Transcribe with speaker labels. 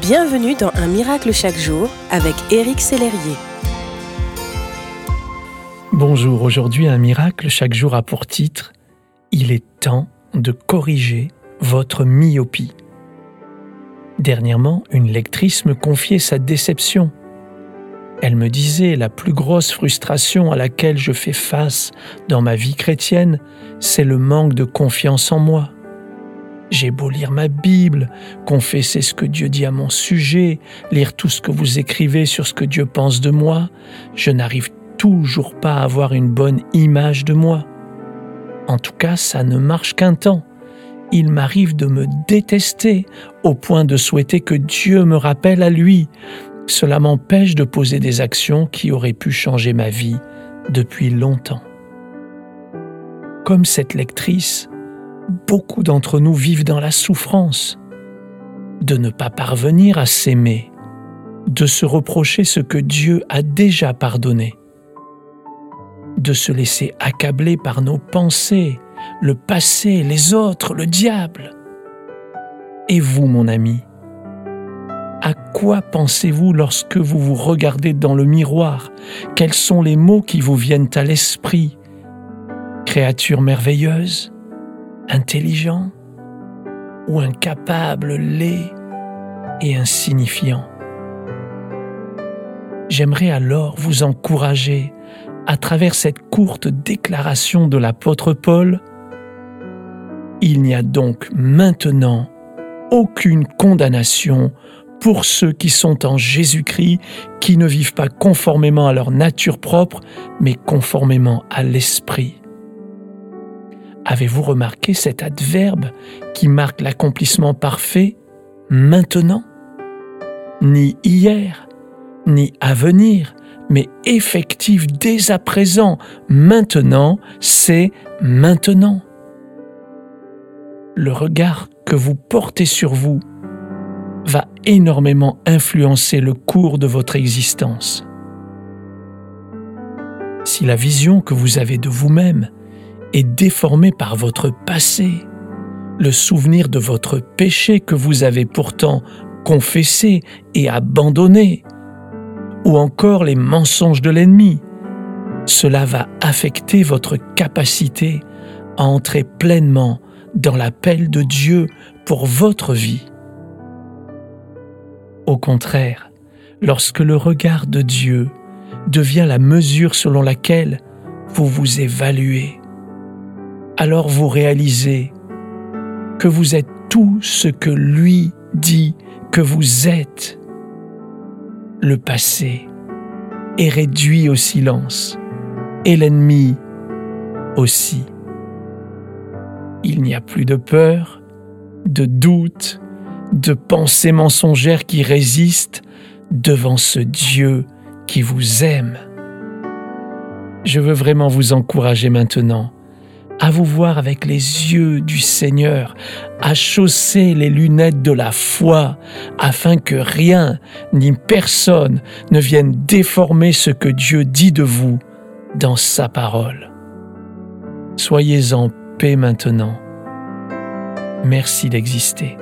Speaker 1: Bienvenue dans Un miracle chaque jour avec Éric Sellerier.
Speaker 2: Bonjour, aujourd'hui Un miracle chaque jour a pour titre Il est temps de corriger votre myopie. Dernièrement, une lectrice me confiait sa déception. Elle me disait la plus grosse frustration à laquelle je fais face dans ma vie chrétienne, c'est le manque de confiance en moi. J'ai beau lire ma Bible, confesser ce que Dieu dit à mon sujet, lire tout ce que vous écrivez sur ce que Dieu pense de moi, je n'arrive toujours pas à avoir une bonne image de moi. En tout cas, ça ne marche qu'un temps. Il m'arrive de me détester au point de souhaiter que Dieu me rappelle à lui. Cela m'empêche de poser des actions qui auraient pu changer ma vie depuis longtemps. Comme cette lectrice, beaucoup d'entre nous vivent dans la souffrance de ne pas parvenir à s'aimer, de se reprocher ce que Dieu a déjà pardonné, de se laisser accabler par nos pensées, le passé, les autres, le diable. Et vous, mon ami, à quoi pensez-vous lorsque vous vous regardez dans le miroir? Quels sont les mots qui vous viennent à l'esprit? Créature merveilleuse intelligent ou incapable, laid et insignifiant. J'aimerais alors vous encourager à travers cette courte déclaration de l'apôtre Paul. Il n'y a donc maintenant aucune condamnation pour ceux qui sont en Jésus-Christ, qui ne vivent pas conformément à leur nature propre, mais conformément à l'Esprit. Avez-vous remarqué cet adverbe qui marque l'accomplissement parfait maintenant? Ni hier, ni à venir, mais effectif dès à présent. Maintenant, c'est maintenant. Le regard que vous portez sur vous va énormément influencer le cours de votre existence. Si la vision que vous avez de vous-même est déformé par votre passé, le souvenir de votre péché que vous avez pourtant confessé et abandonné, ou encore les mensonges de l'ennemi. Cela va affecter votre capacité à entrer pleinement dans l'appel de Dieu pour votre vie. Au contraire, lorsque le regard de Dieu devient la mesure selon laquelle vous vous évaluez, alors vous réalisez que vous êtes tout ce que lui dit que vous êtes. Le passé est réduit au silence et l'ennemi aussi. Il n'y a plus de peur, de doute, de pensées mensongères qui résistent devant ce Dieu qui vous aime. Je veux vraiment vous encourager maintenant à vous voir avec les yeux du Seigneur, à chausser les lunettes de la foi, afin que rien ni personne ne vienne déformer ce que Dieu dit de vous dans sa parole. Soyez en paix maintenant. Merci d'exister.